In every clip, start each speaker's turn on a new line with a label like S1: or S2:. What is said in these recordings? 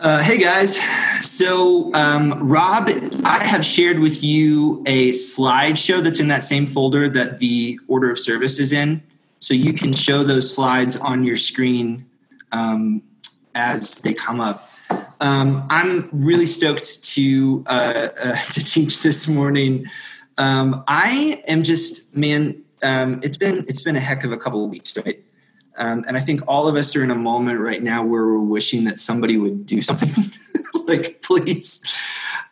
S1: Uh, hey guys. So, um, Rob, I have shared with you a slideshow that's in that same folder that the order of service is in. So you can show those slides on your screen um, as they come up. Um, I'm really stoked to uh, uh, to teach this morning. Um, I am just man. Um, it's been it's been a heck of a couple of weeks, right? Um, and I think all of us are in a moment right now where we're wishing that somebody would do something. like, please.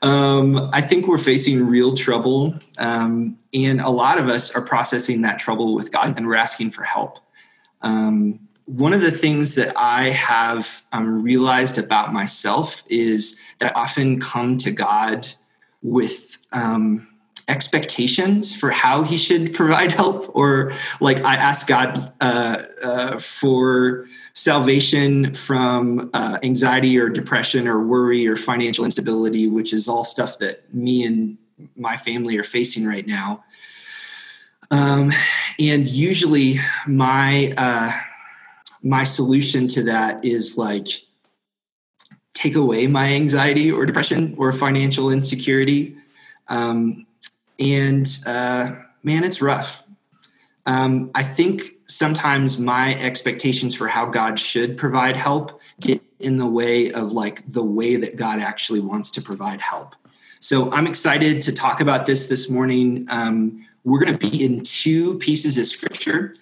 S1: Um, I think we're facing real trouble. Um, and a lot of us are processing that trouble with God and we're asking for help. Um, one of the things that I have um, realized about myself is that I often come to God with um, expectations for how he should provide help? Or like i ask god uh, uh, for salvation from uh, anxiety or depression or worry or financial instability which is all stuff that me and my family are facing right now. Um, and usually my uh, my solution to that is like take away my anxiety or depression or financial insecurity. Um, and uh, man, it's rough. Um, I think sometimes my expectations for how God should provide help get in the way of like the way that God actually wants to provide help. So I'm excited to talk about this this morning. Um, we're going to be in two pieces of scripture.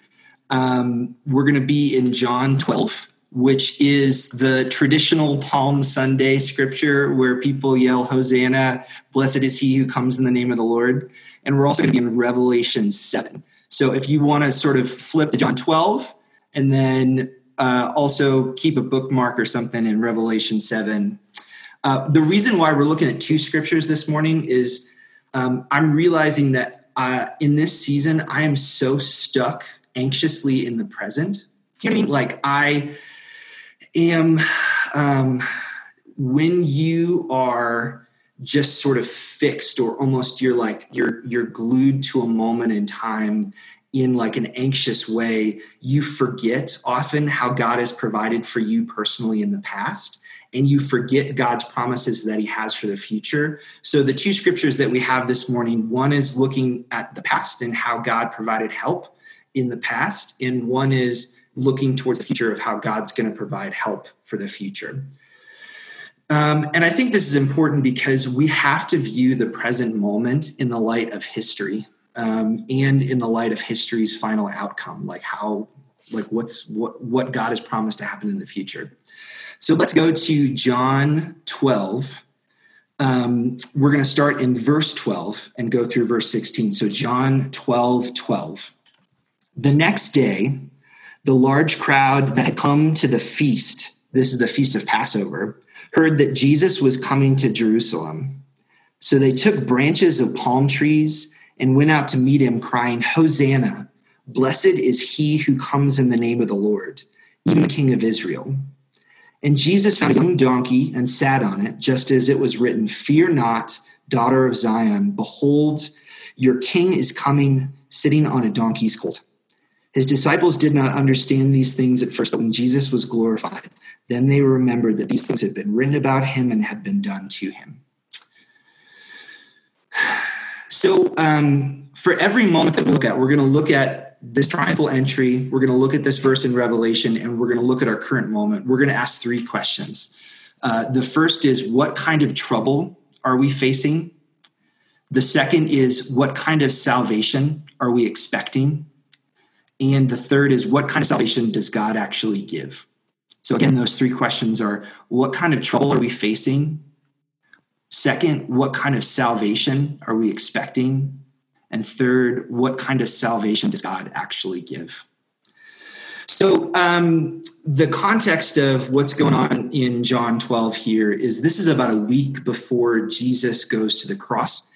S1: Um, we're going to be in John 12, which is the traditional Palm Sunday scripture where people yell, Hosanna, blessed is he who comes in the name of the Lord. And we're also going to be in Revelation 7. So if you want to sort of flip to John 12 and then uh, also keep a bookmark or something in Revelation 7. Uh, the reason why we're looking at two scriptures this morning is um, I'm realizing that uh, in this season, I am so stuck anxiously in the present. Do you know what I mean? Like I am um, when you are just sort of fixed or almost you're like you're you're glued to a moment in time in like an anxious way you forget often how god has provided for you personally in the past and you forget god's promises that he has for the future. So the two scriptures that we have this morning one is looking at the past and how god provided help in the past and one is looking towards the future of how God's going to provide help for the future. Um, and I think this is important because we have to view the present moment in the light of history um, and in the light of history's final outcome, like how, like what's what what God has promised to happen in the future. So let's go to John 12. Um, we're going to start in verse 12 and go through verse 16. So John 12, 12. The next day, the large crowd that had come to the feast, this is the feast of Passover, heard that Jesus was coming to Jerusalem. So they took branches of palm trees and went out to meet him, crying, Hosanna! Blessed is he who comes in the name of the Lord, even King of Israel. And Jesus found a young donkey and sat on it, just as it was written, Fear not, daughter of Zion. Behold, your king is coming, sitting on a donkey's colt. His disciples did not understand these things at first, but when Jesus was glorified, then they remembered that these things had been written about him and had been done to him. So, um, for every moment that we look at, we're going to look at this triumphal entry, we're going to look at this verse in Revelation, and we're going to look at our current moment. We're going to ask three questions. Uh, the first is, what kind of trouble are we facing? The second is, what kind of salvation are we expecting? And the third is what kind of salvation does God actually give? So, again, those three questions are what kind of trouble are we facing? Second, what kind of salvation are we expecting? And third, what kind of salvation does God actually give? So, um, the context of what's going on in John 12 here is this is about a week before Jesus goes to the cross.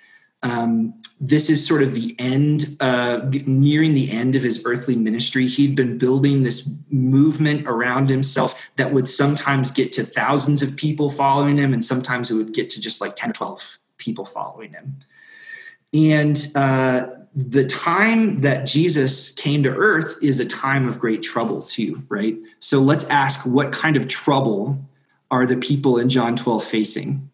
S1: Um, this is sort of the end, uh, nearing the end of his earthly ministry. He'd been building this movement around himself that would sometimes get to thousands of people following him, and sometimes it would get to just like 10 or 12 people following him. And uh, the time that Jesus came to earth is a time of great trouble, too, right? So let's ask what kind of trouble are the people in John 12 facing?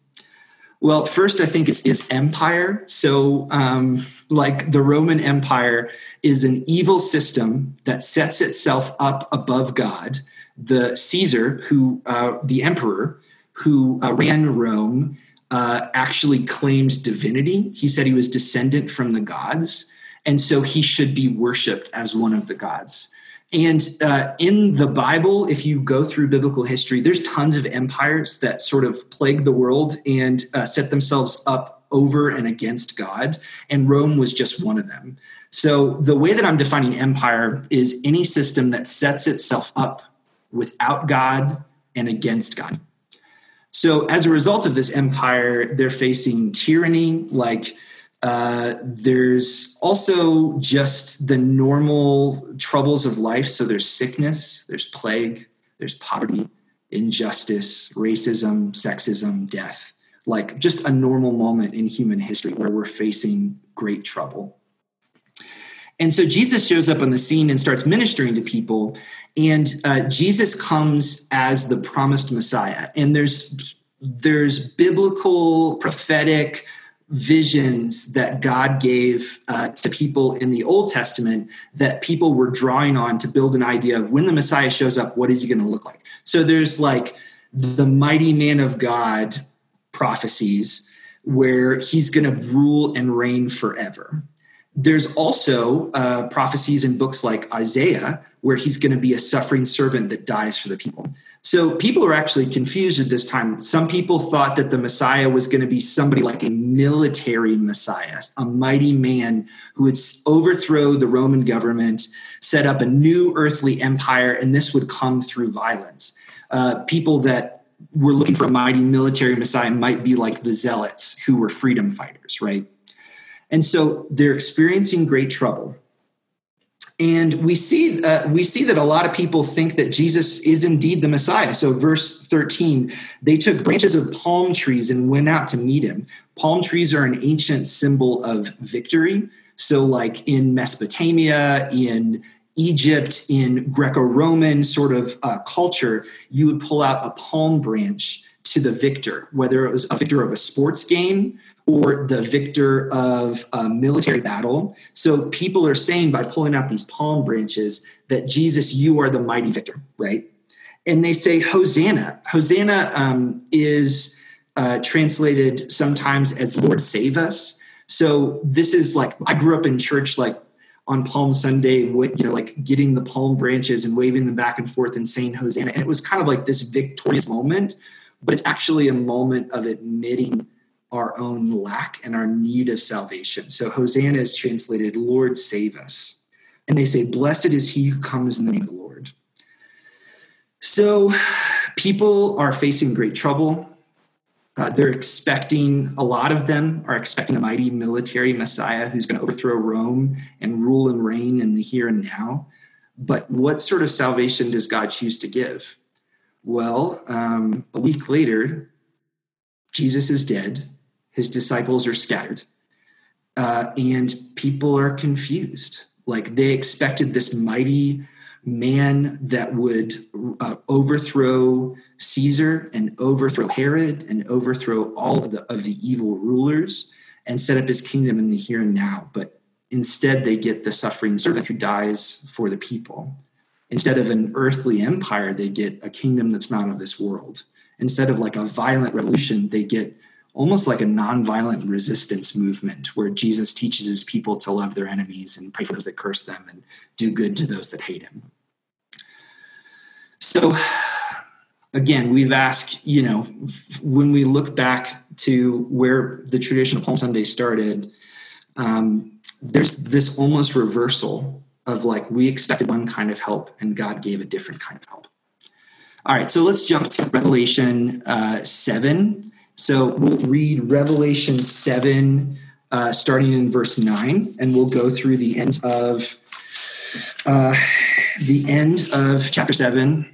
S1: Well, first, I think is, is empire. So, um, like the Roman Empire is an evil system that sets itself up above God. The Caesar, who uh, the emperor who uh, ran Rome, uh, actually claimed divinity. He said he was descendant from the gods, and so he should be worshipped as one of the gods. And uh, in the Bible, if you go through biblical history, there's tons of empires that sort of plague the world and uh, set themselves up over and against God. And Rome was just one of them. So the way that I'm defining empire is any system that sets itself up without God and against God. So as a result of this empire, they're facing tyranny, like uh, there's also just the normal troubles of life. So there's sickness, there's plague, there's poverty, injustice, racism, sexism, death. Like just a normal moment in human history where we're facing great trouble. And so Jesus shows up on the scene and starts ministering to people. And uh, Jesus comes as the promised Messiah. And there's there's biblical prophetic visions that God gave uh, to people in the Old Testament that people were drawing on to build an idea of when the Messiah shows up, what is he going to look like? So there's like the mighty man of God prophecies where he's going to rule and reign forever. There's also uh, prophecies in books like Isaiah where he's going to be a suffering servant that dies for the people. So people are actually confused at this time. Some people thought that the Messiah was going to be somebody like a military Messiah, a mighty man who would overthrow the Roman government, set up a new earthly empire, and this would come through violence. Uh, people that were looking for a mighty military Messiah might be like the Zealots, who were freedom fighters, right? And so they're experiencing great trouble and we see uh, we see that a lot of people think that Jesus is indeed the Messiah. So verse 13, they took branches of palm trees and went out to meet him. Palm trees are an ancient symbol of victory. So like in Mesopotamia, in Egypt, in Greco-Roman sort of uh, culture, you would pull out a palm branch to the victor, whether it was a victor of a sports game or the victor of a military battle. So people are saying by pulling out these palm branches that Jesus, you are the mighty victor, right? And they say Hosanna. Hosanna um, is uh, translated sometimes as Lord save us. So this is like I grew up in church like on Palm Sunday, you know, like getting the palm branches and waving them back and forth and saying Hosanna. And it was kind of like this victorious moment, but it's actually a moment of admitting our own lack and our need of salvation. So Hosanna is translated, Lord, save us. And they say, Blessed is he who comes in the name of the Lord. So people are facing great trouble. Uh, they're expecting, a lot of them are expecting a mighty military Messiah who's going to overthrow Rome and rule and reign in the here and now. But what sort of salvation does God choose to give? Well, um, a week later, Jesus is dead his disciples are scattered. Uh, and people are confused. Like they expected this mighty man that would uh, overthrow caesar and overthrow herod and overthrow all of the, of the evil rulers and set up his kingdom in the here and now. But instead they get the suffering servant who dies for the people. Instead of an earthly empire they get a kingdom that's not of this world. Instead of like a violent revolution they get almost like a nonviolent resistance movement where Jesus teaches his people to love their enemies and pray for those that curse them and do good to those that hate him. So, again, we've asked, you know, when we look back to where the tradition of Palm Sunday started, um, there's this almost reversal of like we expected one kind of help and God gave a different kind of help. All right, so let's jump to Revelation uh, 7 so we'll read Revelation 7, uh, starting in verse 9, and we'll go through the end of uh, the end of chapter 7.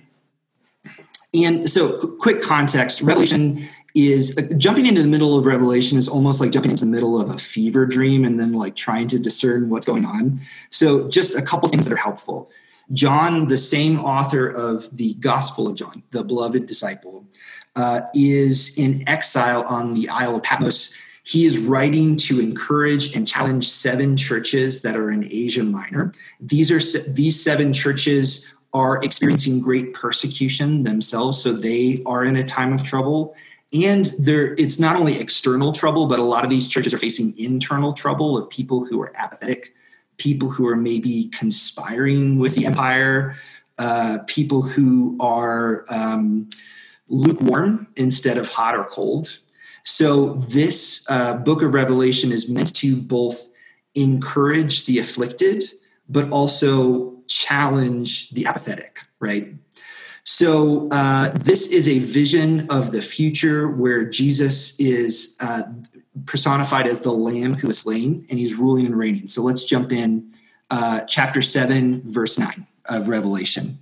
S1: And so, quick context Revelation is uh, jumping into the middle of Revelation is almost like jumping into the middle of a fever dream and then like trying to discern what's going on. So, just a couple things that are helpful. John, the same author of the Gospel of John, the beloved disciple, uh, is in exile on the Isle of Patmos. He is writing to encourage and challenge seven churches that are in Asia Minor. These are these seven churches are experiencing great persecution themselves, so they are in a time of trouble. And there, it's not only external trouble, but a lot of these churches are facing internal trouble of people who are apathetic, people who are maybe conspiring with the empire, uh, people who are um, lukewarm instead of hot or cold. So, this uh, book of Revelation is meant to both encourage the afflicted, but also challenge the apathetic, right? So, uh, this is a vision of the future where Jesus is uh, personified as the Lamb who is slain, and he's ruling and reigning. So, let's jump in, uh, chapter 7, verse 9 of Revelation.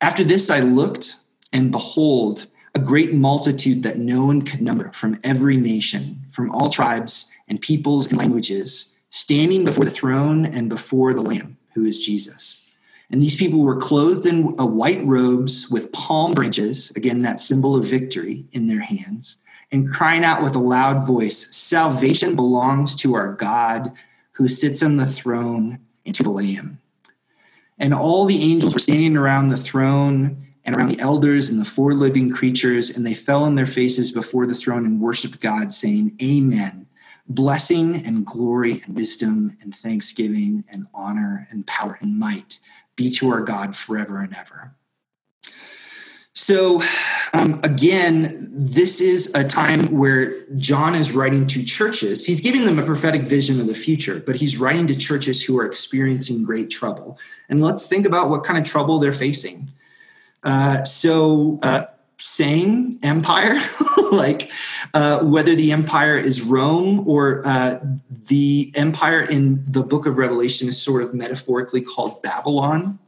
S1: After this, I looked, and behold, a great multitude that no one could number from every nation, from all tribes and peoples and languages, standing before the throne and before the Lamb, who is Jesus. And these people were clothed in white robes with palm branches, again, that symbol of victory in their hands, and crying out with a loud voice Salvation belongs to our God who sits on the throne and to the Lamb. And all the angels were standing around the throne and around the elders and the four living creatures, and they fell on their faces before the throne and worshiped God, saying, Amen. Blessing and glory and wisdom and thanksgiving and honor and power and might be to our God forever and ever. So, um, again, this is a time where John is writing to churches. He's giving them a prophetic vision of the future, but he's writing to churches who are experiencing great trouble. And let's think about what kind of trouble they're facing. Uh, so, uh, same empire, like uh, whether the empire is Rome or uh, the empire in the book of Revelation is sort of metaphorically called Babylon.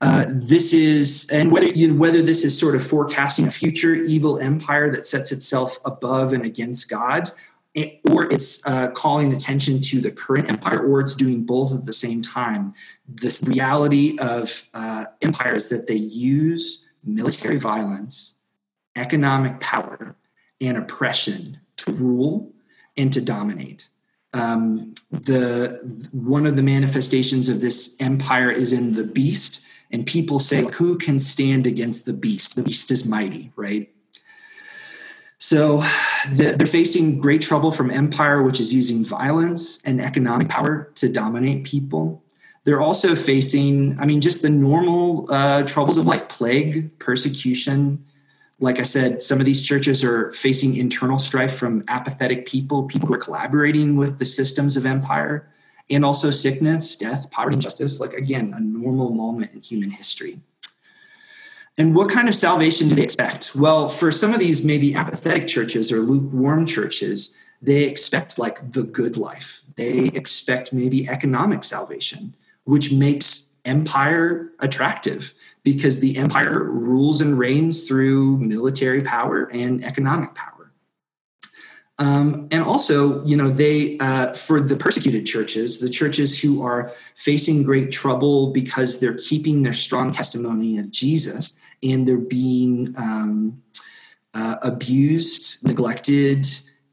S1: Uh, this is, and whether you know, whether this is sort of forecasting a future evil empire that sets itself above and against God, eh, or it's uh, calling attention to the current empire, or it's doing both at the same time. This reality of uh, empires that they use military violence, economic power, and oppression to rule and to dominate. Um, the one of the manifestations of this empire is in the beast, and people say, "Who can stand against the beast? The beast is mighty, right?" So they're facing great trouble from empire, which is using violence and economic power to dominate people. They're also facing, I mean, just the normal uh, troubles of life plague, persecution. Like I said, some of these churches are facing internal strife from apathetic people, people who are collaborating with the systems of empire, and also sickness, death, poverty, injustice. Like, again, a normal moment in human history. And what kind of salvation do they expect? Well, for some of these maybe apathetic churches or lukewarm churches, they expect like the good life. They expect maybe economic salvation which makes empire attractive because the empire rules and reigns through military power and economic power. Um, and also, you know, they, uh, for the persecuted churches, the churches who are facing great trouble because they're keeping their strong testimony of Jesus and they're being um, uh, abused, neglected,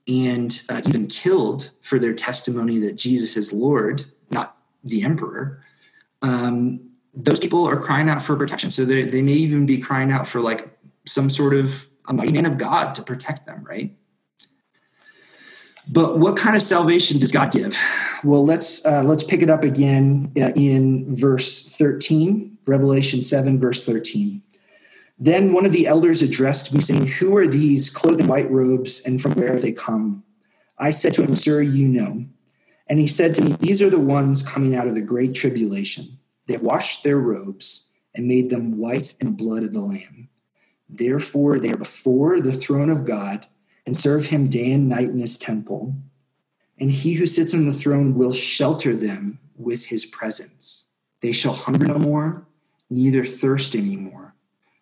S1: and uh, even killed for their testimony that Jesus is Lord, not the emperor, um, those people are crying out for protection. So they, may even be crying out for like some sort of a mighty man of God to protect them, right? But what kind of salvation does God give? Well, let's uh, let's pick it up again uh, in verse 13, Revelation 7, verse 13. Then one of the elders addressed me, saying, Who are these clothed in white robes, and from where have they come? I said to him, Sir, you know. And he said to me, These are the ones coming out of the great tribulation. They have washed their robes and made them white in the blood of the Lamb. Therefore, they are before the throne of God and serve him day and night in his temple. And he who sits on the throne will shelter them with his presence. They shall hunger no more, neither thirst any more.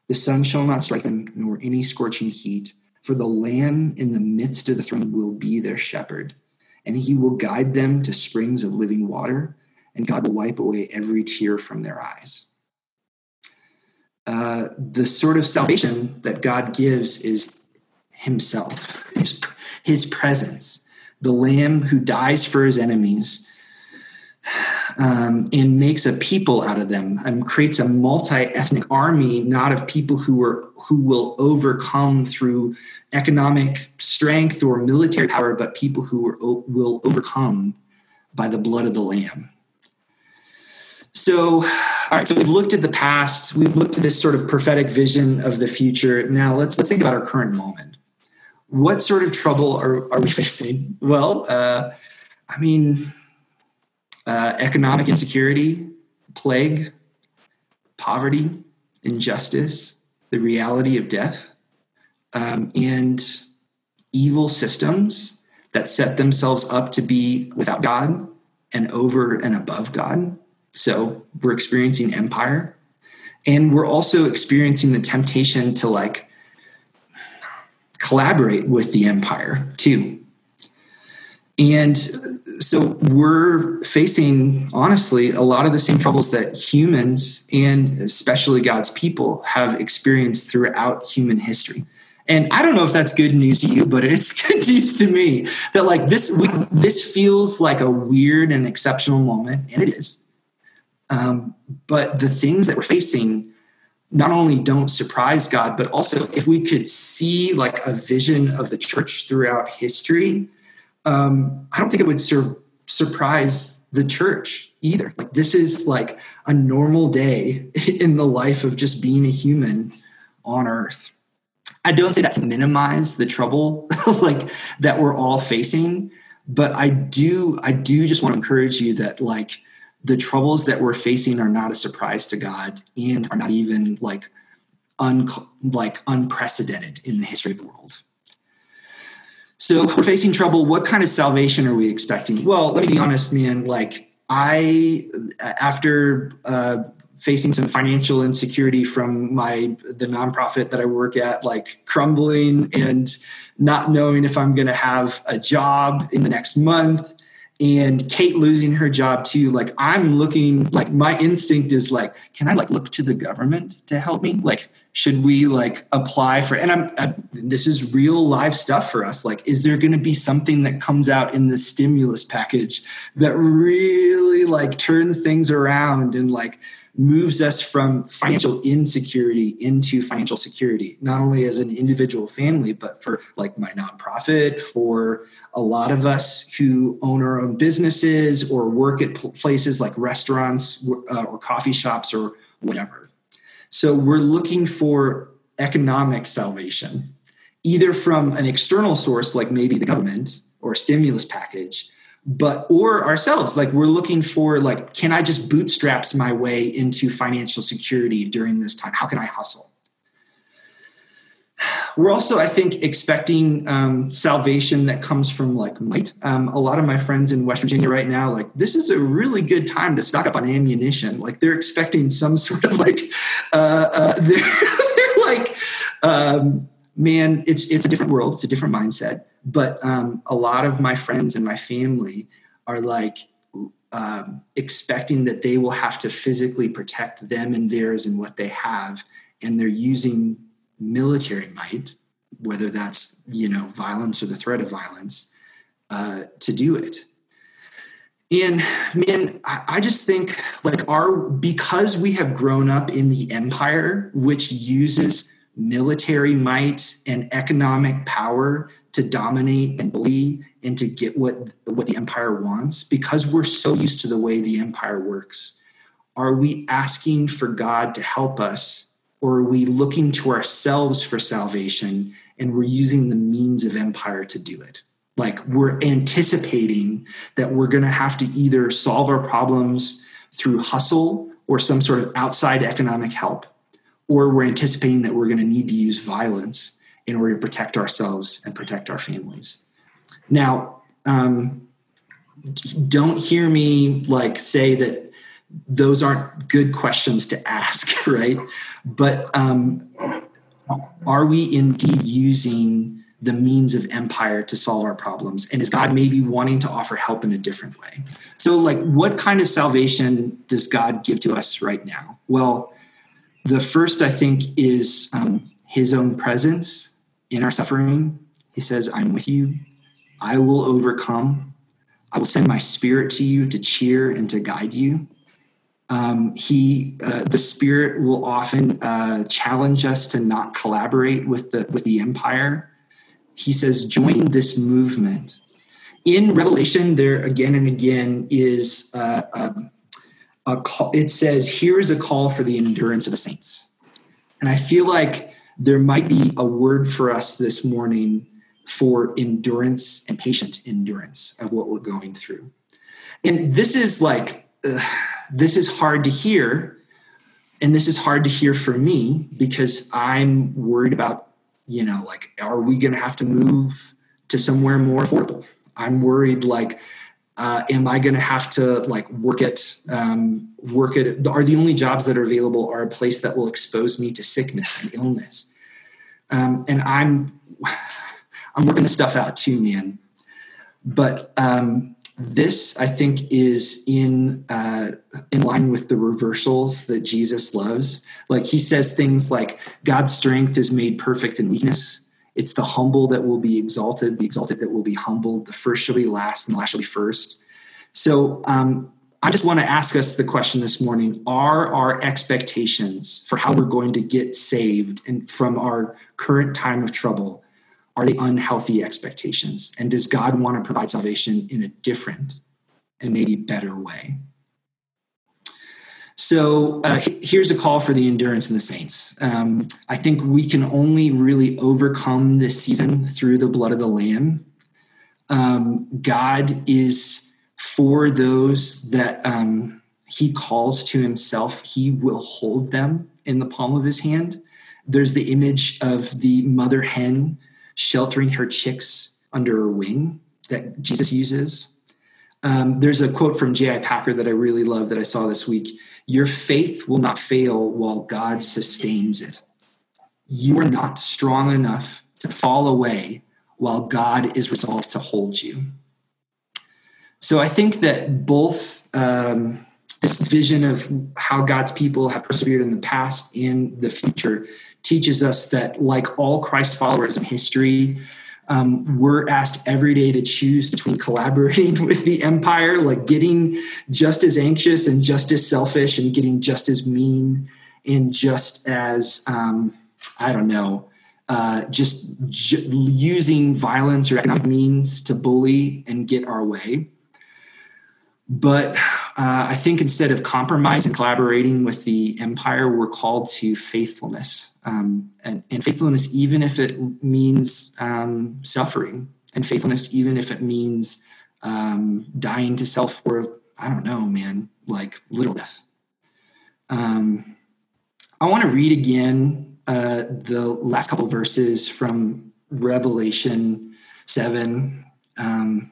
S1: The sun shall not strike them, nor any scorching heat, for the Lamb in the midst of the throne will be their shepherd and he will guide them to springs of living water, and God will wipe away every tear from their eyes. uh, the sort of salvation that God gives is Himself, His, His presence, the Lamb who dies for His enemies. Um, and makes a people out of them and creates a multi-ethnic army not of people who are who will overcome through economic strength or military power but people who will overcome by the blood of the lamb so, all right, so we've looked at the past, we've looked at this sort of prophetic vision of the future. Now let's let's think about our current moment. What sort of trouble are, are we facing? Well, uh, I mean, uh, economic insecurity, plague, poverty, injustice, the reality of death, um, and evil systems that set themselves up to be without God and over and above God. So we're experiencing empire. And we're also experiencing the temptation to like collaborate with the empire too. And so we're facing, honestly, a lot of the same troubles that humans and especially God's people have experienced throughout human history. And I don't know if that's good news to you, but it's good news to me that like this, we, this feels like a weird and exceptional moment, and it is. Um, but the things that we're facing not only don't surprise God, but also if we could see like a vision of the church throughout history, um, I don't think it would sur- surprise the church either. Like this is like a normal day in the life of just being a human on earth. I don't say that to minimize the trouble like that we're all facing, but I do I do just want to encourage you that like the troubles that we're facing are not a surprise to God and are not even like un, like unprecedented in the history of the world. So we're facing trouble. What kind of salvation are we expecting? Well, let me be honest, man. Like I, after uh, facing some financial insecurity from my the nonprofit that I work at, like crumbling and not knowing if I'm going to have a job in the next month, and Kate losing her job too. Like I'm looking, like my instinct is like, can I like look to the government to help me? Like, should we like apply for? And I'm I, this is real live stuff for us. Like, is there going to be something that comes out in the stimulus package that really like turns things around and like moves us from financial insecurity into financial security, not only as an individual family, but for like my nonprofit, for a lot of us who own our own businesses or work at places like restaurants uh, or coffee shops or whatever. So we're looking for economic salvation, either from an external source like maybe the government or a stimulus package but or ourselves like we're looking for like can i just bootstraps my way into financial security during this time? How can i hustle? We're also i think expecting um, salvation that comes from like might. Um, a lot of my friends in west virginia right now like this is a really good time to stock up on ammunition. Like they're expecting some sort of like uh, uh, they're, they're like um, man it's it's a different world. It's a different mindset. But um, a lot of my friends and my family are like um, expecting that they will have to physically protect them and theirs and what they have. And they're using military might whether that's you know violence or the threat of violence uh, to do it. And man I, I just think like our because we have grown up in the empire which uses military might and economic power to dominate and bully and to get what what the empire wants because we're so used to the way the empire works are we asking for god to help us or are we looking to ourselves for salvation and we're using the means of empire to do it? Like we're anticipating that we're going to have to either solve our problems through hustle or some sort of outside economic help or we're anticipating that we're going to need to use violence in order to protect ourselves and protect our families. Now, um, don't hear me like say that those aren't good questions to ask, right? But um, are we indeed using the means of empire to solve our problems? And is God maybe wanting to offer help in a different way? So, like, what kind of salvation does God give to us right now? Well, the first, I think, is um, his own presence in our suffering. He says, I'm with you. I will overcome. I will send my spirit to you to cheer and to guide you. Um, he, uh, the spirit will often uh, challenge us to not collaborate with the with the empire. He says, join this movement. In Revelation, there again and again is uh, a, call. It says, here is a call for the endurance of the saints. And I feel like there might be a word for us this morning for endurance and patient endurance of what we're going through. And this is like, this is hard to hear. And this is hard to hear for me because I'm worried about, you know, like, are we going to have to move to somewhere more affordable? I'm worried, like, uh, am I going to have to like work at um, work at? Are the only jobs that are available are a place that will expose me to sickness and illness? Um, and I'm I'm working this stuff out too, man. But um, this, I think, is in uh, in line with the reversals that Jesus loves. Like he says things like, "God's strength is made perfect in weakness." It's the humble that will be exalted, the exalted that will be humbled. The first shall be last, and the last shall be first. So, um, I just want to ask us the question this morning Are our expectations for how we're going to get saved and from our current time of trouble are they unhealthy expectations? And does God want to provide salvation in a different and maybe better way? So uh, here's a call for the endurance in the saints. Um, I think we can only really overcome this season through the blood of the Lamb. Um, God is for those that um, He calls to Himself, He will hold them in the palm of His hand. There's the image of the mother hen sheltering her chicks under her wing that Jesus uses. Um, there's a quote from J.I. Packer that I really love that I saw this week. Your faith will not fail while God sustains it. You are not strong enough to fall away while God is resolved to hold you. So I think that both um, this vision of how God's people have persevered in the past and the future teaches us that, like all Christ followers in history, um, we're asked every day to choose between collaborating with the empire, like getting just as anxious and just as selfish and getting just as mean and just as, um, I don't know, uh, just using violence or economic means to bully and get our way but uh, I think instead of compromise and collaborating with the empire, we're called to faithfulness. Um, and, and, faithfulness, even if it means um, suffering, and faithfulness, even if it means um, dying to self or, I don't know, man, like little death. Um, I want to read again uh, the last couple verses from Revelation 7. Um,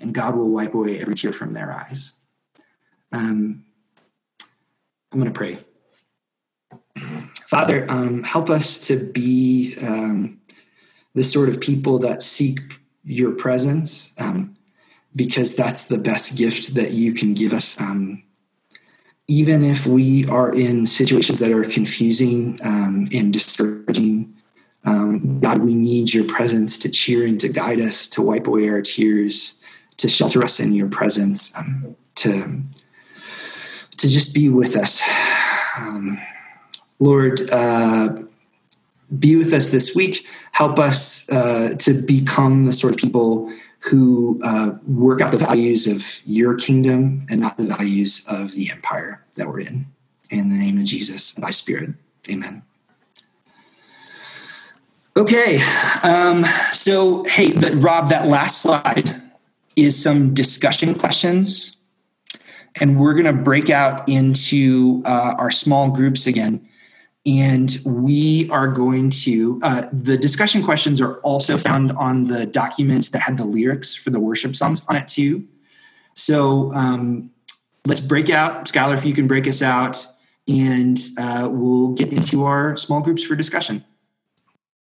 S1: and God will wipe away every tear from their eyes. Um, I'm going to pray. Father, um, help us to be um, the sort of people that seek your presence um, because that's the best gift that you can give us. Um, even if we are in situations that are confusing um, and discouraging, God, we need your presence to cheer and to guide us, to wipe away our tears, to shelter us in your presence, um, to to just be with us. Um, Lord, uh, be with us this week. Help us uh, to become the sort of people who uh, work out the values of your kingdom and not the values of the empire that we're in. In the name of Jesus and by Spirit, amen. Okay, um, so hey, Rob, that last slide is some discussion questions. and we're going to break out into uh, our small groups again. And we are going to, uh, the discussion questions are also found on the document that had the lyrics for the worship songs on it too. So um, let's break out. Skylar, if you can break us out, and uh, we'll get into our small groups for discussion.